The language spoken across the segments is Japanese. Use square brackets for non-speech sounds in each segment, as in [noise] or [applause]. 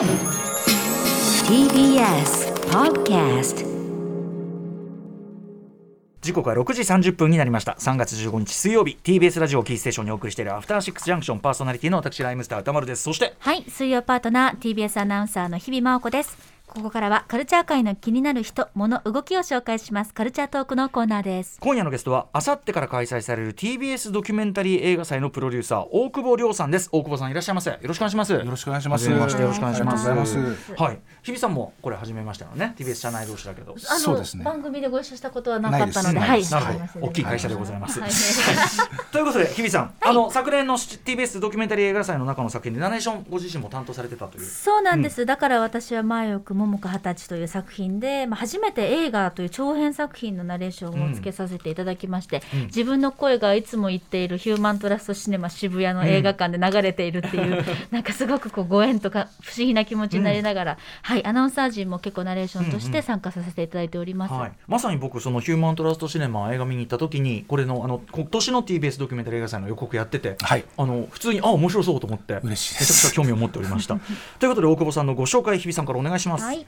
TBS Podcast 時刻は6時30分になりました。3月15日水曜日 TBS ラジオキーステーションにお送りしているアフターシックスジャンクション。パーソナリティの私ライムスター歌丸です。そしてはい、水曜パートナー TBS アナウンサーの日々真央子です。ここからはカルチャー界の気になる人、物、動きを紹介します。カルチャートークのコーナーです。今夜のゲストはあさってから開催される TBS ドキュメンタリー映画祭のプロデューサー大久保亮さんです。大久保さんいらっしゃいませ。よろしくお願いします。よよろしくお願いします。よろしくお願いします。ありがとうございます。はい。日比さんもこれ初めましてのね。TBS 社内同士だけど。あのそうですね。番組でご一緒したことはなかったので、なはい。なるほど。大きい会社でございます、はい。ということで日比さん、あの昨年の TBS ドキュメンタリー映画祭の中の作品でナレーションご自身も担当されてたという。そうなんです、だから私は前よく桃子二十歳という作品で、まあ、初めて映画という長編作品のナレーションをつけさせていただきまして、うん。自分の声がいつも言っているヒューマントラストシネマ渋谷の映画館で流れているっていう、[laughs] なんかすごくこうご縁とか不思議な気持ちになりながら、はいアナウンサー陣も結構ナレーションとして参加させていただいております。はい、まさに僕そのヒューマントラストシネマ映画見に行った時にこれのあの今年の TBS ドキュメンタリー映画祭の予告やってて、はい。あの普通にあ面白そうと思って嬉しいです。めちゃくちゃ興味を持っておりました。[laughs] ということで大久保さんのご紹介日比さんからお願いします、はいはい。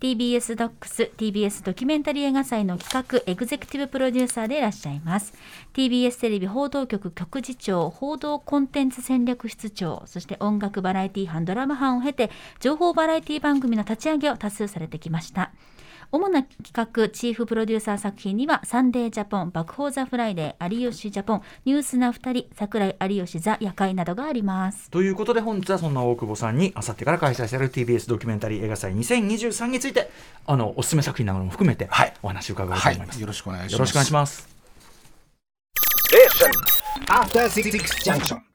TBS ドックス TBS ドキュメンタリー映画祭の企画エグゼクティブプロデューサーでいらっしゃいます。TBS テレビ報道局局次長報道コンテンツ戦略室長そして音楽バラエティ班ドラム班を経て情報バラエティ番組の立ち上げを多数されてきました。主な企画チーフプロデューサー作品にはサンデージャポン爆報ザフライデー有吉ジャポンニュースな二人櫻井有吉ザ夜会などがありますということで本日はそんな大久保さんにあさってから開催される TBS ドキュメンタリー映画祭2023についてあのおすすめ作品なども含めてはいお話を伺いたいと思います、よろしくお願いします。よろしくお願いします。After Six Junction.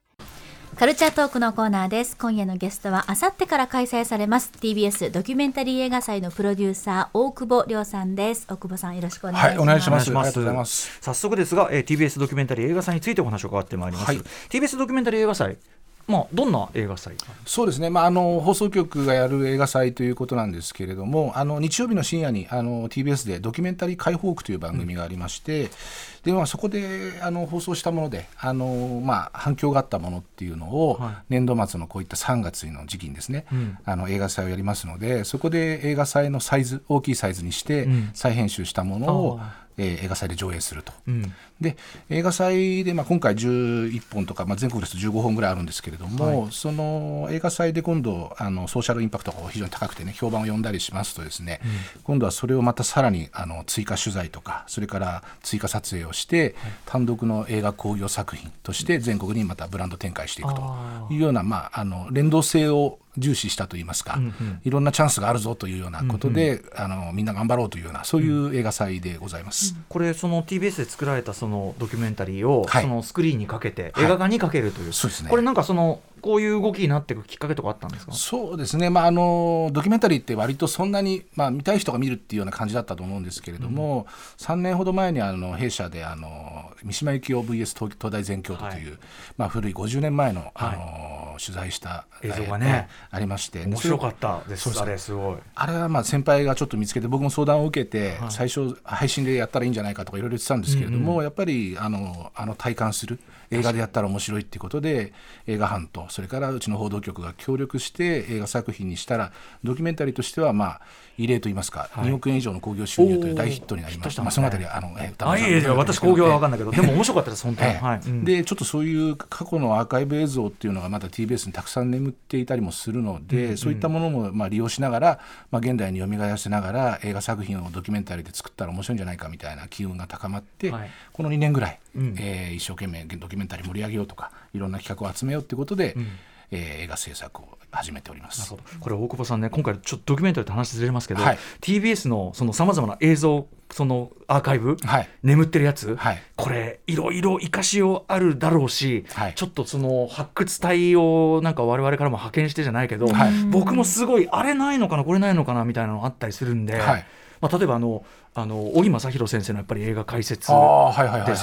カルチャートークのコーナーです。今夜のゲストはあさってから開催されます TBS ドキュメンタリー映画祭のプロデューサー大久保亮さんです。大久保さんよろしくお願いします。はいお願いしますお願ありがとうございます早速ですが、えー TBS ドキュメンタリー映画祭についてお話を伺ってまいります、はい TBS ドキュメンタリー映画祭まあどんな映画祭そうですね、まあ、あの放送局がやる映画祭ということなんですけれども、あの日曜日の深夜にあの TBS でドキュメンタリー解放区という番組がありまして、でまあ、そこであの放送したものであの、まあ、反響があったものっていうのを、はい。年度末のこういった3月の時期にですね、うん。あの映画祭をやりますので、そこで映画祭のサイズ、大きいサイズにしてうん。再編集したものを、あえー映画祭で上映すると。うんで映画祭で、まあ、今回11本とか、まあ、全国ですと15本ぐらいあるんですけれども、その映画祭で今度あのソーシャルインパクトが非常に高くてね評判を呼んだりしますとですね、今度はそれをまたさらにあの追加取材とかそれから追加撮影をして、単独の映画興行作品として全国にまたブランド展開していくとあいうような、まあ、あの連動性を重視したといいますか、うんうん。いろんなチャンスがあるぞというようなことで、あのみんな頑張ろうというようなそういう映画祭でございます。これその TBS で作られたそのドキュメンタリーを、はい。そのスクリーンにかけてはい。映画館にかけるという、そうですね。これなんかそのこういう動きになっていくきっかけとかあったんですか？そうですね、まあ、あのドキュメンタリーって割とそんなに、まあ、見たい人が見るっていうような感じだったと思うんですけれども、3年ほど前にあの弊社であの三島由紀夫 VS 東東大全教徒という、はまあ、古い50年前のあの、取材した映像がねえーありまして。面白かったです。あれすごい。あれはまあ先輩がちょっと見つけて僕も相談を受けて、はい。最初配信でやったらいいんじゃないかとかいろいろ言ってたんですけれども、やっぱりあのあの体感する。映画でやったら面白いっていうことで映画班とそれからうちの報道局が協力して映画作品にしたらドキュメンタリーとしてはまあ異例といいますか、はい。2億円以上の興行収入という大ヒットになりました。まあ、そのあたりはあの、えー歌丸さんえいえ私興行は分かんないけどでも面白かったです [laughs] 本当に、ええ。はい。うん。でちょっとそういう過去のアーカイブ映像っていうのがまだ TBS にたくさん眠っていたりもするので、そういったものもまあ利用しながら、まあ、現代に蘇らせながら映画作品をドキュメンタリーで作ったら面白いんじゃないかみたいな機運が高まって、はい。この2年ぐらい、うん。えー一生懸命ドキュメンタリー盛り上げようとかいろんな企画を集めようということで、えー映画制作を始めております。なるほど。これ大久保さんね今回ちょっとドキュメンタリーと話ずれますけど、はい。TBS のそのさまざまな映像そのアーカイブ、はい。眠ってるやつ、はい。これいろいろ生かしようあるだろうし、はい。ちょっとその発掘隊をなんか我々からも派遣してじゃないけど、はい。僕もすごいあれないのかなこれないのかなみたいなのあったりするんで、はいまあ、例えばあのあの小木正弘先生のやっぱり映画解説ですよ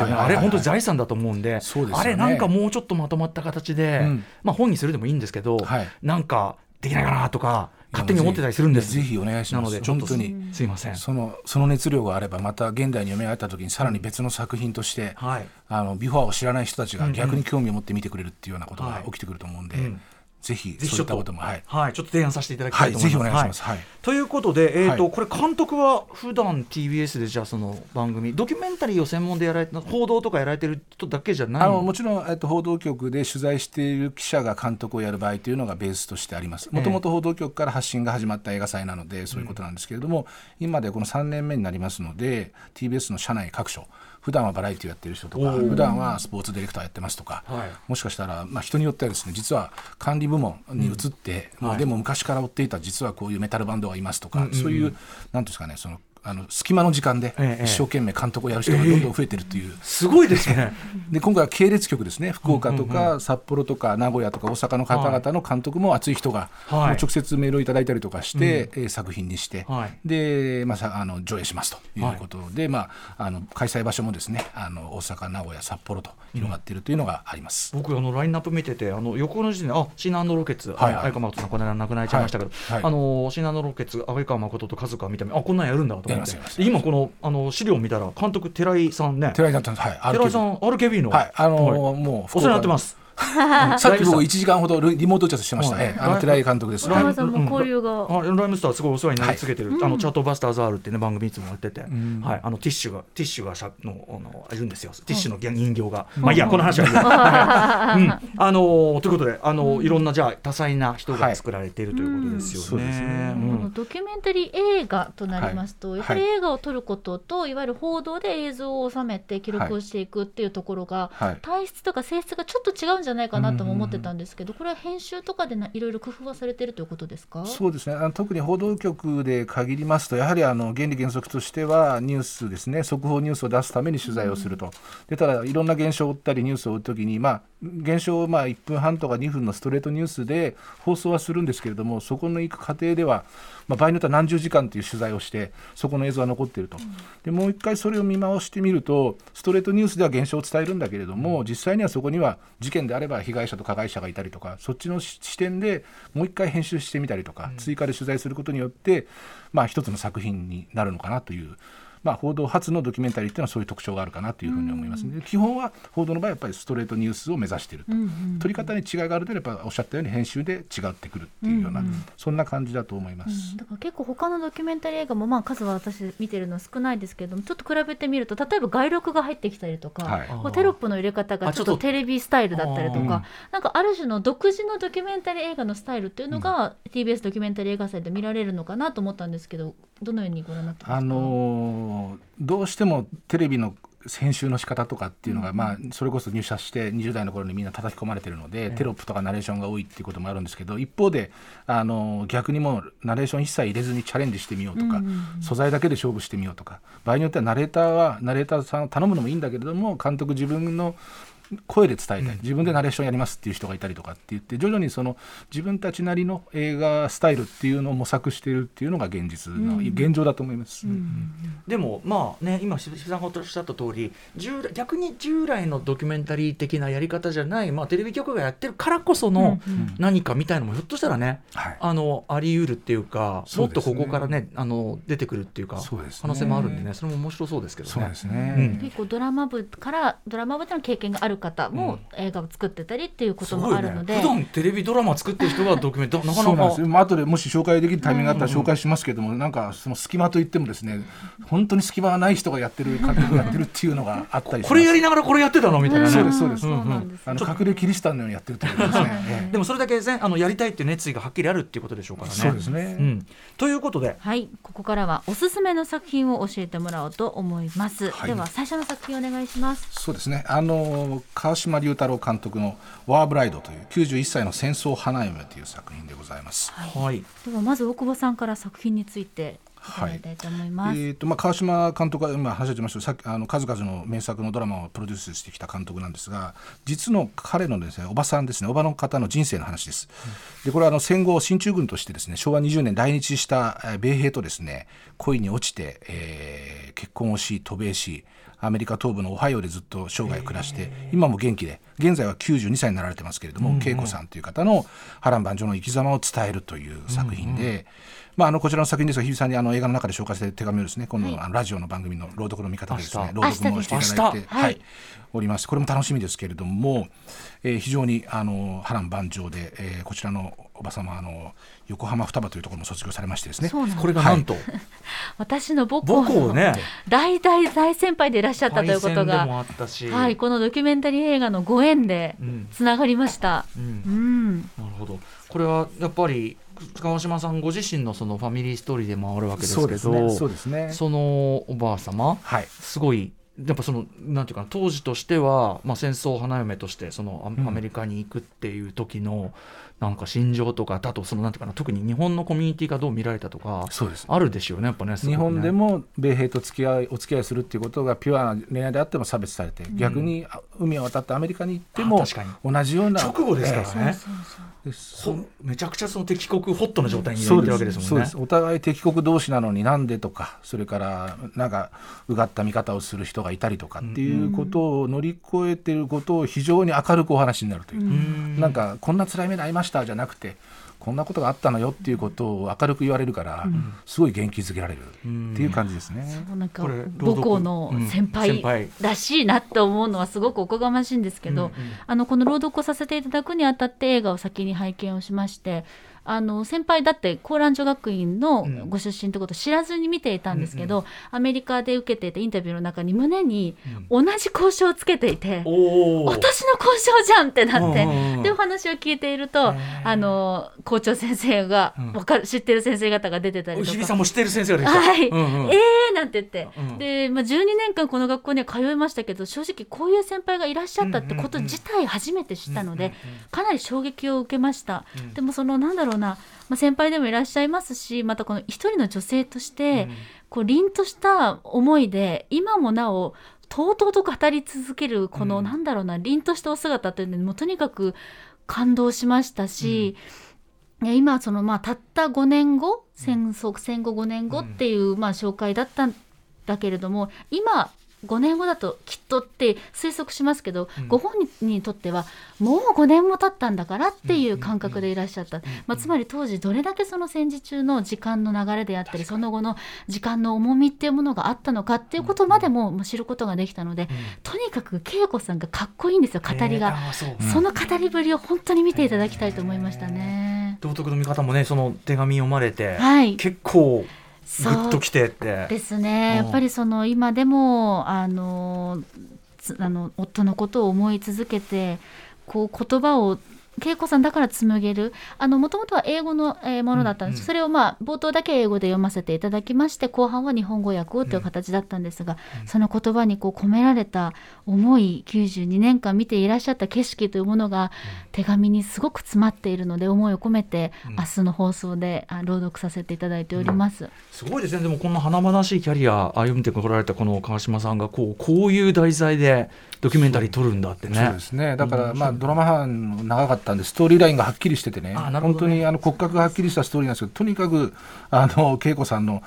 ね。はいあれ本当に財産だと思うんで、そうですよね。あれなんかもうちょっとまとまった形で、うん。まあ本にするでもいいんですけど、はい。なんかできないかなとか勝手に思ってたりするんです。ぜひお願いします。なのでちょっと本当に。すいません。そのその熱量があればまた現代に読み上げた時にさらに別の作品として、はい。あのビフォーを知らない人たちが逆に興味を持って見てくれるっていうようなことが起きてくると思うんで、うんぜひぜひちょっとそういったこともはい、はい、ちょっと提案させていただきたいと思います。はいぜひお願いします。はい。ということで、えーとはい。これ監督は普段 TBS でじゃあその番組ドキュメンタリーを専門でやられて報道とかやられてる人だけじゃない？あのもちろん、えっと、報道局で取材している記者が監督をやる場合というのがベースとしてあります。もともと報道局から発信が始まった映画祭なので、そういうことなんですけれども、今でこの3年目になりますので、TBS の社内各所、普段はバラエティをやってる人とか、普段はスポーツディレクターやってますとか、はい。もしかしたら、まあ、人によってはですね、実は管理部門に移って、もうでも昔から追っていた実はこういうメタルバンドがいますとか、そういう、なんていうんですかね、そのあの隙間の時間でええ一生懸命監督をやる人がどんどん増えてるっていう。すごいですね。[laughs] で今回は系列局ですね。福岡とか札幌とか名古屋とか大阪の方々の監督も熱い人が、はい。もう直接メールをいただいたりとかして、えー作品にして、はい。で、まあ、さあの上映しますということで、まあ、あの開催場所もですねあの大阪名古屋札幌と広がっているというのがあります。僕あのラインナップ見ててあの横の時点であシナロケツ、はいはい。相川誠さんこの間亡くなっちゃいましたけど、はい。はい。あのシナロケツ相川誠と数々見た目あこんなんやるんだとやります。で今このあの資料を見たら監督寺井さんね。寺井さんとはい寺井さん RKB の。はいあのはい。もうお世話になってます。[laughs] さっき僕1時間ほどリモート打ち合わせしてました、はい。ええあの寺井監督です。ライブさんも交流が。あライムスターすごいお世話になり続けてる、あのチャットバスターズ R っていうね番組いつもやってて、はい。あのティッシュがティッシュがしゃのあのいるんですよ。ティッシュの人形が、まあいいやこの話は [laughs] うん、あのーということであのーいろんなじゃあ多彩な人が作られているということですよね。そうですね。うん。このドキュメンタリー映画となりますと、はい。やっぱり映画を撮ることと、い、わゆる報道で映像を収めて記録をしていくっていうところが、はい。体質とか性質がちょっと違うんじゃないかなとも思ってたんですけど、これは編集とかでないろいろ工夫はされてるということですか？そうですね。あの特に報道局で限りますとやはりあの原理原則としてはニュースですね。速報ニュースを出すために取材をすると、でただいろんな現象を追ったりニュースを追うときに、まあ、現象をまあ1分半とか2分のストレートニュースで放送はするんですけれどもそこの行く過程では、まあ、場合によっては何十時間という取材をしてそこの映像は残っていると、でもう一回それを見回してみるとストレートニュースでは現象を伝えるんだけれども実際にはそこには事件であれば被害者と加害者がいたりとかそっちの視点でもう一回編集してみたりとか、追加で取材することによって、まあ、一つの作品になるのかなという。まあ、報道初のドキュメンタリーっていうのはそういう特徴があるかなというふうに思います、で基本は報道の場合はやっぱりストレートニュースを目指していると、取り方に違いがあるとやっぱおっしゃったように編集で違ってくるっていうような、そんな感じだと思います。だから結構他のドキュメンタリー映画もまあ数は私見てるの少ないですけれどもちょっと比べてみると例えば外録が入ってきたりとか、はい。テロップの入れ方がちょっとと。テレビスタイルだったりとかなんかある種の独自のドキュメンタリー映画のスタイルっていうのが、TBS ドキュメンタリー映画祭で見られるのかなと思ったんですけどどのようにご覧になってますか？あのーどうしてもテレビの編集の仕方とかっていうのが、まあ、それこそ入社して20代の頃にみんな叩き込まれてるので、テロップとかナレーションが多いっていうこともあるんですけど一方で、あのー逆にもうナレーション一切入れずにチャレンジしてみようとか、素材だけで勝負してみようとか場合によってはナレーターはナレーターさんを頼むのもいいんだけれども監督自分の声で伝えたい、自分でナレーションやりますっていう人がいたりとかって言って徐々にその自分たちなりの映画スタイルっていうのを模索しているっていうのが現実の、現状だと思います。でもまあね今渋谷さんがおっしゃった通り従来逆に従来のドキュメンタリー的なやり方じゃない、まあ、テレビ局がやってるからこその何かみたいのもひょっとしたらね、はい。あのあり得るっていうかもっとここからねあの出てくるっていうか可能性もあるんでね。それも面白そうですけどね。そうですうん。ね。結構ドラマ部からドラマ部での経験がある方も映画を作ってたりっていうこともあるので、普段テレビドラマ作ってる人がドキュメント [laughs] なかなかそうなんですよ。まあ後でもし紹介できるタイミングがあったら紹介しますけども、なんかその隙間といってもですね、本当に隙間がない人がやってる監督がやってるっていうのがあったりします。これやりながらこれやってたのみたいなね。そうですそうです。そうなんですあの隠れキリシタンのようにやってるということですね。[laughs] ええでもそれだけですねあのやりたいっていう熱意がはっきりあるっていうことでしょうからね。そうですね。うん、ということではい、ここからはおすすめの作品を教えてもらおうと思います。はいでは最初の作品お願いします。そうですね。あの川島龍太郎監督のワーブライドという91歳の戦争花嫁という作品でございます。はいではまず大久保さんから作品について伺いたいと思います。えーとまあ、川島監督は今話してましたけどさっきあの数々の名作のドラマをプロデュースしてきた監督なんですが実の彼のですねおばさんですねおばの方の人生の話です。でこれはあの戦後進駐軍としてですね昭和20年来日したえー米兵とですね恋に落ちて、えー結婚をし渡米しアメリカ東部のオハイオでずっと生涯を暮らして今も元気で現在は92歳になられてますけれども、恵子さんという方の波乱万丈の生き様を伝えるという作品で、まあ、あのこちらの作品ですが日比さんにあの映画の中で紹介して手紙をですね今度、あのラジオの番組の朗読の見方でですね朗読もしていただいて、はい、おります。これも楽しみですけれども、えー、非常にあの波乱万丈で、えー、こちらのおば様あの横浜双葉というところも卒業されましてですね。これがなんと、はい、[laughs] 私の母校の大大大先輩でいらっしゃったということが、はい、このドキュメンタリー映画のご縁でつながりました、うん、うん、なるほど。これはやっぱり川島さんご自身のそのファミリーストーリーでもあるわけですけどそうですね。そのおばあ様、はい、すごいやっぱそのなんていうか当時としては、まあ、戦争花嫁としてそのアメリカに行くっていう時の、なんか心情とかだとそのなんていうかな特に日本のコミュニティがどう見られたとかそうです。あるでしょうねやっぱね、ね、日本でも米兵と付き合いお付き合いするっていうことがピュアな恋愛であっても差別されて、うん、逆に海を渡ってアメリカに行っても同じような直後ですからね、えー、めちゃくちゃその敵国ホットな状態にいるわけですもんね。お互い敵国同士なのになんでとかそれからなんかうがった見方をする人がいたりとかっていうことを乗り越えてることを非常に明るくお話になるという、うん、なんかこんな辛い目に遭いましたじゃなくてこんなことがあったのよっていうことを明るく言われるから、うん、すごい元気づけられるっていう感じですね。うん、なんか母校の先輩。らしいなって思うのはすごくおこがましいんですけど、うんうん、あのこの朗読をさせていただくにあたって映画を先に拝見をしましてあの先輩だって高蘭女学院のご出身ってことを知らずに見ていたんですけど、うんうん、アメリカで受けていたインタビューの中に胸に同じ交渉をつけていて、うん、私の交渉じゃんってなって、でお話を聞いているとあの校長先生が、わかる知ってる先生方が出てたりとか。さんも知ってる先生が出てはい、うんうん、えーなんて言って、うん、で、まあ、12年間この学校には通いましたけど正直こういう先輩がいらっしゃったってこと自体初めて知ったので、かなり衝撃を受けました。でもそのなんだろうな、まあ、先輩でもいらっしゃいますしまたこの一人の女性として、こう凛とした思いで今もなおとうとうと語り続けるこの、うん、なんだろうな凛としたお姿というのにもとにかく感動しましたし、うん、今そのまあたった5年後戦争戦後5年後っていう、まあ紹介だったんだけれども今5年後だときっとって推測しますけど、うん、ご本人にとってはもう5年も経ったんだからっていう感覚でいらっしゃった、まあ、つまり当時どれだけその戦時中の時間の流れであったりその後の時間の重みっていうものがあったのかっていうことまでも知ることができたので、うん、とにかく恵子さんがかっこいいんですよ語りが、えー、その語りぶりを本当に見ていただきたいと思いましたね。道徳の見方もねその手紙読まれて、はい、結構ぐっときてって。ですね。やっぱりその今でもあのあの夫のことを思い続けてこう言葉を恵子さんだから紡げる。もともとは英語の、えー、ものだったんです、うんうん、それをまあ冒頭だけ英語で読ませていただきまして後半は日本語訳をという形だったんですが、うん、その言葉にこう込められた思い92年間見ていらっしゃった景色というものが手紙にすごく詰まっているので思いを込めて、うん、明日の放送で朗読させていただいております、うん、すごいですね。でもこんな華々しいキャリア歩んでこられたこの川島さんがこうこういう題材でドキュメンタリー撮るんだってね。そうですね。だから、まあ、ドラマ班長かったんでストーリーラインがはっきりしててね、ね。本当にあの骨格がはっきりしたストーリーなんですけどとにかくあの恵子さんの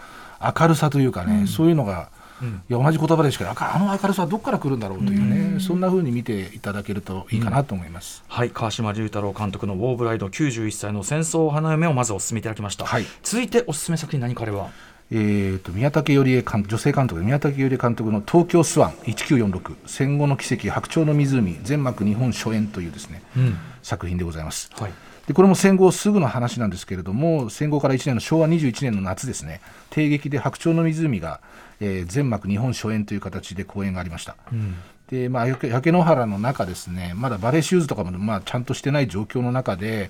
明るさというかね、うん、そういうのが。うん、いや同じ言葉でしかあの明るさはどこから来るんだろうというね、うん、そんなふうに見ていただけるといいかなと思います、はい川島龍太郎監督の「ウォーブライド91歳の戦争花嫁」をまずお勧めいただきました、はい、続いておすすめ作品何かあればえーと、宮武頼恵女性監督宮武頼恵監督の「東京スワン1946戦後の奇跡白鳥の湖全幕日本初演」というですね、うん、作品でございます。はいでこれも戦後すぐの話なんですけれども戦後から1年の昭和21年の夏ですね帝劇で「白鳥の湖が」えー、全幕日本初演という形で公演がありました。うんでまあ、焼け野原の中ですねまだバレーシューズとかも、まあ、ちゃんとしてない状況の中で、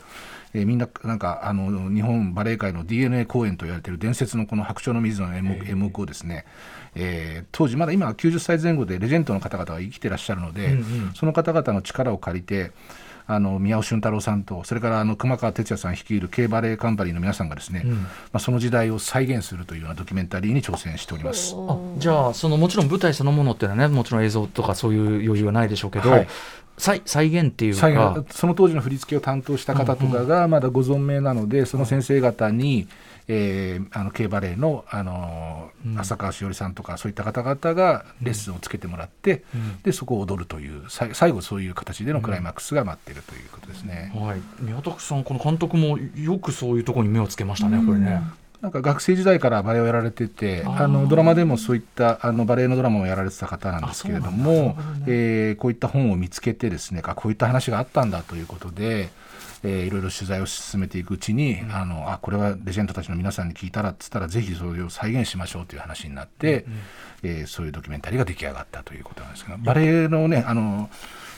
えー、みんななんかあの日本バレエ界の DNA 公演と言われている伝説のこの白鳥の水の演目,、演目をですね、えー、当時まだ今は90歳前後でレジェンドの方々が生きてらっしゃるので、うんうん、その方々の力を借りてあの宮尾俊太郎さんとそれからあの熊川哲也さん率いる K バレエカンパニーの皆さんがですね、うん、まあ、その時代を再現するというようなドキュメンタリーに挑戦しております。あじゃあそのもちろん舞台そのものっていうのはねもちろん映像とかそういう余裕はないでしょうけど、はい、再再現っていう再か現。その当時の振り付けを担当した方とかがまだご存命なので、その先生方に、えーあの K バレエの、あのー浅川しおりさんとかそういった方々がレッスンをつけてもらって、でそこを踊るという最後そういう形でのクライマックスが待っているということですね。はい、宮田さんこの監督もよくそういうところに目をつけましたね、これね。なんか学生時代からバレエをやられててあのドラマでもそういったあのバレエのドラマをやられてた方なんですけれどもねえーこういった本を見つけてですねあこういった話があったんだということで、えーいろいろ取材を進めていくうちに、あのあこれはレジェンドたちの皆さんに聞いたらっつったらぜひそれを再現しましょうという話になって、えーそういうドキュメンタリーが出来上がったということなんですがバレエのねあの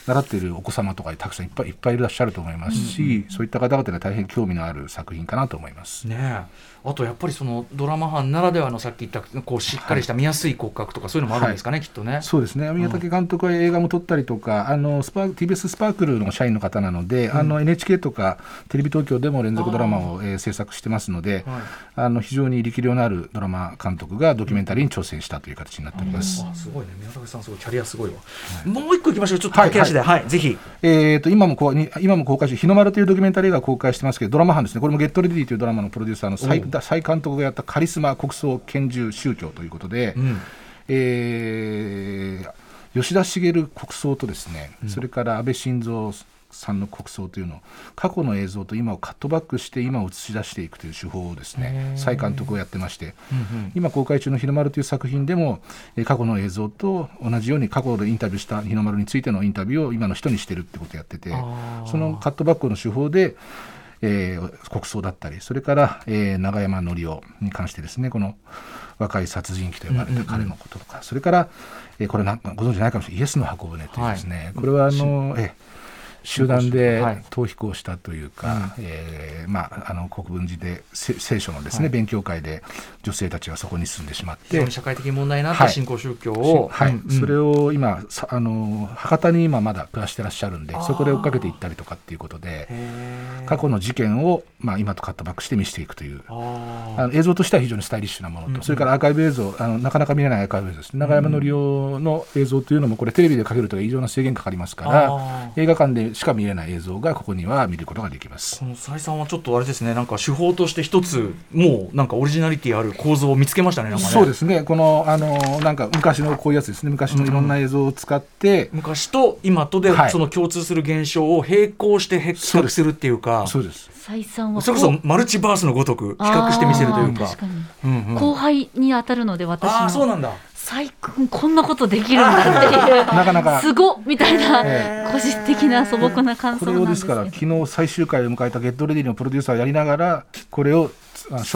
習っているお子様とかたくさんいっぱいいっぱいいらっしゃると思いますし、そういった方々には大変興味のある作品かなと思います。ねえ。あとやっぱりそのドラマ班ならではのさっき言ったこうしっかりした見やすい骨格とかそういうのもあるんですかね、きっとね。そうですね。宮武監督は映画も撮ったりとか、あのスパ TBS スパークルの社員の方なので、あの NHK とかテレビ東京でも連続ドラマを、えー制作してますので、はい。あの非常に力量のあるドラマ監督がドキュメンタリーに挑戦したという形になっております。あすごいね。宮武さんすごい。キャリアすごいわ、もう一個いきましょう。ちょっと駆け足ではい、ぜひ。えー、と今もこうに今も公開して日の丸というドキュメンタリーが公開してますけどドラマ班ですね。これも「ゲットレディ」というドラマのプロデューサーの再おう。再監督がやったカリスマ国葬拳銃宗教ということで、うん。えー吉田茂国葬とですね、それから安倍晋三さんの国葬というのを過去の映像と今をカットバックして今を映し出していくという手法をですね再監督をやってまして、今公開中の「日の丸」という作品でも、えー過去の映像と同じように過去でインタビューした日の丸についてのインタビューを今の人にしてるってことをやっててそのカットバックの手法で、えー国葬だったりそれから、えー永山則夫に関してですねこの若い殺人鬼と呼ばれた彼のこととか、それから、えーこれなんご存知ないかもしれないイエスの箱舟というですね、これはあの、えー集団ではい。逃避行したというか、えーまあ、あの国分寺でせ聖書のですね、勉強会で女性たちがそこに住んでしまって社会的問題になったはい。新興宗教を、はい。うんうん。それを今さあの博多に今まだ暮らしてらっしゃるんでそこで追っかけていったりとかっていうことで過去の事件を、まあ、今とカットバックして見せていくという。ああの映像としては非常にスタイリッシュなものと、それからアーカイブ映像あのなかなか見れないアーカイブ映像です。永山則夫の映像というのもこれテレビでかけると異常な制限かかりますかあらー。映画館でしか見れない映像がここには見ることができます。こ。の再さんはちょっとあれですねなんか手法として一つもうなんかオリジナリティある構造を見つけましたねね。そうですね。このあのなんか昔のこういうやつですね。昔のいろんな映像を使って、昔と今とではい。その共通する現象を並行して比較するっていうか。そうです。採算はそれこそマルチバースのごとく比較してみせるというか。後輩に当たるので私ああそうもなんだ最君こんなことできるんだっていう。なかなか。すごっみたいなえ個人的な素朴な感こ想なんでけどれをですすから昨日最終回を迎えた「ゲットレディ」のプロデューサーをやりながらこれを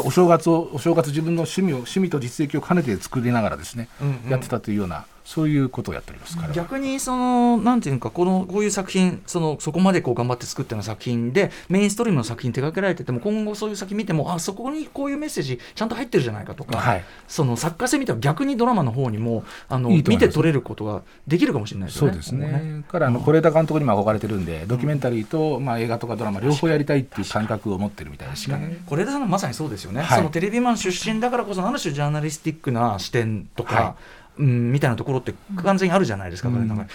お正月をお正月自分の趣味を趣味と実益を兼ねて作りながらですね、うんうん。やってたというようなそういうことをやっておりますから。逆にそのなんていうかこのこういう作品そのそこまでこう頑張って作ったような作品でメインストリームの作品手掛けられてても今後そういう先見てもあそこにこういうメッセージちゃんと入ってるじゃないかとか、はい。その作家性見ては逆にドラマの方にもあの見て取れることができるかもしれないですよね。そうですね。彼あの是枝監督にも憧れてるんでドキュメンタリーと、まあ、映画とかドラマ両方やりたいっていう感覚を持ってるみたいですね。是枝さんはまさにそうですよね、はい。そのテレビマン出身だからこそある種ジャーナリスティックな視点とか、はうん、みたいなところって完全にあるじゃないですか、うん。だか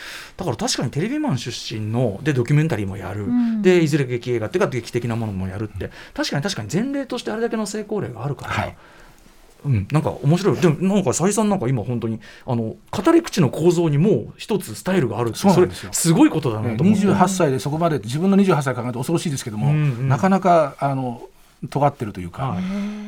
ら確かにテレビマン出身のでドキュメンタリーもやる、ん。でいずれ劇映画っていうか劇的なものもやるって。確かに確かに前例としてあれだけの成功例があるから。はい。うん、なんか面白い。でもなんか再三なんか今本当にあの語り口の構造にもう一つスタイルがあるそうなんですよ。れすごいことだなと思って、28歳でそこまで自分の28歳考えると恐ろしいですけども、うんうん。なかなかあの尖ってるというか、はい。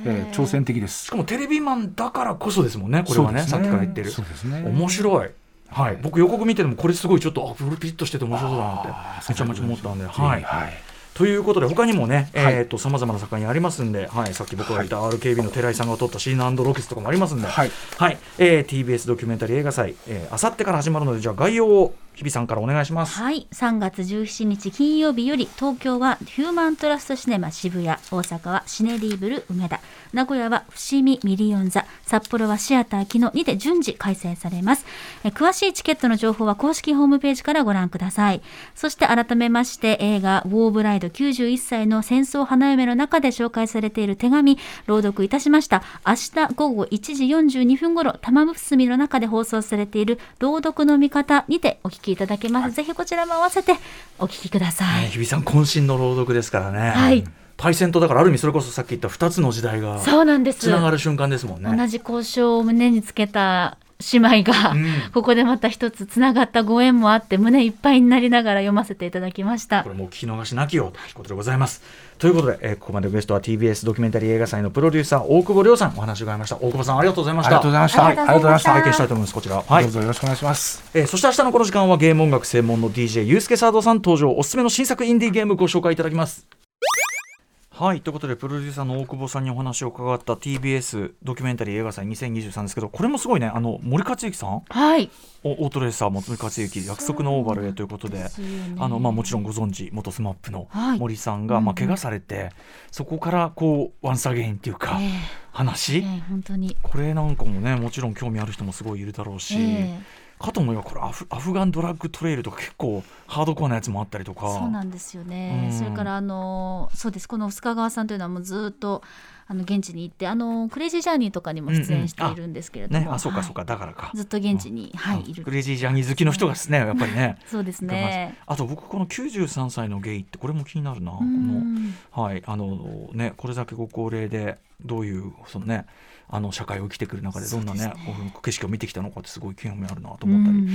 えー挑戦的です。しかもテレビマンだからこそですもんねこれはねそうですさっきから言ってる。そうですね。面白い。はい、僕予告見ててもこれすごいちょっとあブルピッとしてて面白そうだなってめちゃめちゃ思ったんで、はい。はい。ということで他にもね、はいえー、とさまざまな作品ありますんで、はい、さっき僕が言った RKB の寺井さんが撮ったシーナロケスとかもありますんで、はい。はい。えー TBS ドキュメンタリー映画祭あさってから始まるのでじゃあ概要を日比さんからお願いします。はい。3月17日金曜日より東京はヒューマントラストシネマ渋谷。大阪はシネリーブル梅田。名古屋は伏見ミリオン座。札幌はシアターキノにて順次開催されます。え詳しいチケットの情報は公式ホームページからご覧ください。そして改めまして映画「ウォーブライド91歳の戦争花嫁」の中で紹介されている手紙朗読いたしました。明日午後1時42分頃玉結びの中で放送されている朗読の見方にてお聞ききいただけます、ぜひこちらも合わせてお聞きください、ね日比さん渾身の朗読ですからね。はい。対戦とだからある意味それこそさっき言った2つの時代がそうなんです。つながる瞬間ですもんね。同じ交渉を胸につけた姉妹が、うんここでまた一つつながったご縁もあって胸いっぱいになりながら読ませていただきましたこれもう聞き逃しなきよということでございます。ということで、えーここまでゲストは TBS ドキュメンタリー映画祭のプロデューサー大久保亮さんお話を伺いました。大久保さんありがとうございました。ありがとうございました。ありがとうございました拝見したいと思いますこちら。はいどう。ぞよろしくお願いします。えーそして明日のこの時間はゲーム音楽専門の DJ ユースケサードさん登場おすすめの新作インディーゲームご紹介いただきますはいということでプロデューサーの大久保さんにお話を伺った TBS ドキュメンタリー映画祭2023ですけどこれもすごいね。あの森且行さん？はい。おオートレーサー森且行約束のオーバルへということでね。あのまあ、もちろんご存知元スマップのはい。森さんが、うんうん。まあ、怪我されてそこからこう once again っていうか、ええ。話、ええ本当に。これなんかもねもちろん興味ある人もすごいいるだろうし、えかと思えばこれアフアフガンドラッグトレイルとか結構ハードコアなやつもあったりとか。そうなんですよね、うん。それからあのそうです。この須賀川さんというのはもうずっとあの現地に行ってあのクレイジージャーニーとかにも出演しているんですけれども、ね。あそうかはい。そうか、だからか。ずっと現地に、はいうん。いる。クレイジージャーニー好きの人がですねやっぱりね。[laughs] そうですね。あと僕この93歳のゲイってこれも気になるな。こうのん。はい。あのねこれだけご高齢でどういうそのねあの社会を生きてくる中でどんなねね景色を見てきたのかってすごい興味あるなとうん思ったり、うん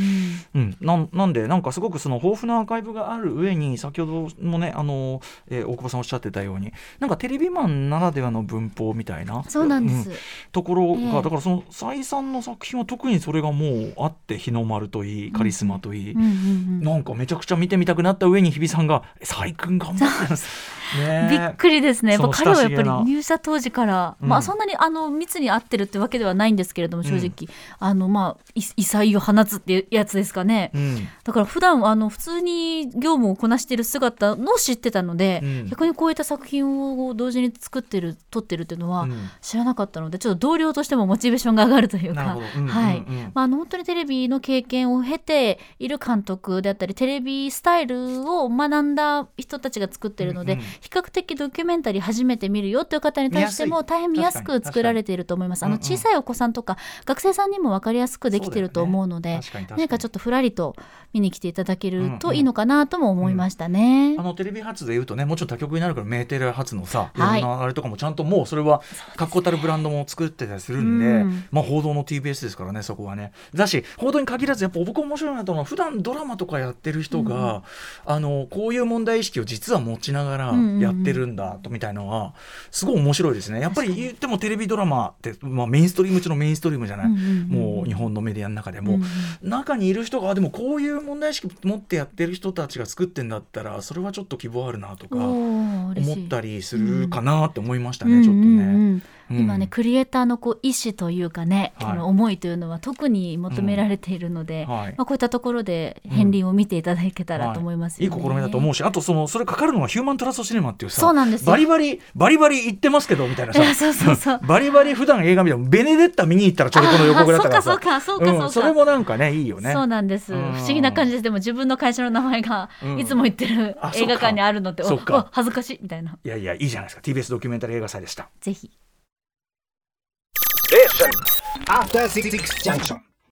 うん、なんなんでなんかすごくその豊富なアーカイブがある上に先ほどもねあの、えー大久保さんおっしゃってたようになんかテレビマンならではの文法みたいなそうなんです、うところが、ええ。だからその再三の作品は特にそれがもうあって日の丸といいカリスマといい、うんうんうんなんかめちゃくちゃ見てみたくなった上に日比さんが「細君頑張ってます」ねびっくりですね。やっぱその彼はやっぱり入社当時から、うん。まあそんなにあの密に合ってるってわけではないんですけれども正直、あのまあい異彩を放つっていうやつですかね。うん。だから普段あの普通に業務をこなしている姿の知ってたので、うん。逆にこういった作品を同時に作ってる撮ってるっていうのはうん。知らなかったので、ちょっと同僚としてもモチベーションが上がるというか。はい。まあ、あの本当にテレビの経験を経ている監督であったりテレビスタイルを学んだ人たちが作っているので、比較的ドキュメンタリー初めて見るよという方に対しても大変見やすく作られていると思います。あの小さいお子さんとか学生さんにも分かりやすくできていると思うので何かちょっとふらりと見に来ていただけるといいのかなとも思いましたね。あのテレビ初で言うとねもちろん他局になるからメーテレ初のさい。ろはいんなあれとかもちゃんともうそれは確固たるブランドも作ってたりするんで、うん。まあ報道の TBS ですからねそこはね。だし報道に限らずやっぱ僕面白いなと思う。のは普段ドラマとかやってる人が、あのこういう問題意識を実は持ちながらやってるんだとみたいのはすごい面白いですね。やっぱり言ってもテレビドラマって、まあ、メインストリーム中のメインストリームじゃない、もう日本のメディアの中でも、うん中にいる人があでもこういう問題意識持ってやってる人たちが作ってんだったらそれはちょっと希望あるなとか思ったりするかなって思いましたね、うん。ちょっとね。今ねクリエイターのこう意思というかね、はい。この思いというのは特に求められているので、うん。はい。まあ、こういったところで片鱗を見ていただけたらと思いますよね。いい試みだと思うしあとそのそれかかるのはヒューマントラストシネマっていうさそうなんですよ。バリバリバリバリ言ってますけどみたいなさ。[laughs] そうそうそう。バリバリ普段映画見てもベネデッタ見に行ったらちょうどこの横ぐらいだったからそうかそうかそうかそうか。んそれもなんかねいいよね。そうなんです、うん。不思議な感じです。でも自分の会社の名前がうん。いつも行ってるあ映画館にあるのって、うか。お恥ずかしいみたいな。いやいやいいじゃないですか。TBS ドキュメンタリー映画祭でした。ぜひ junction. After 6 junction.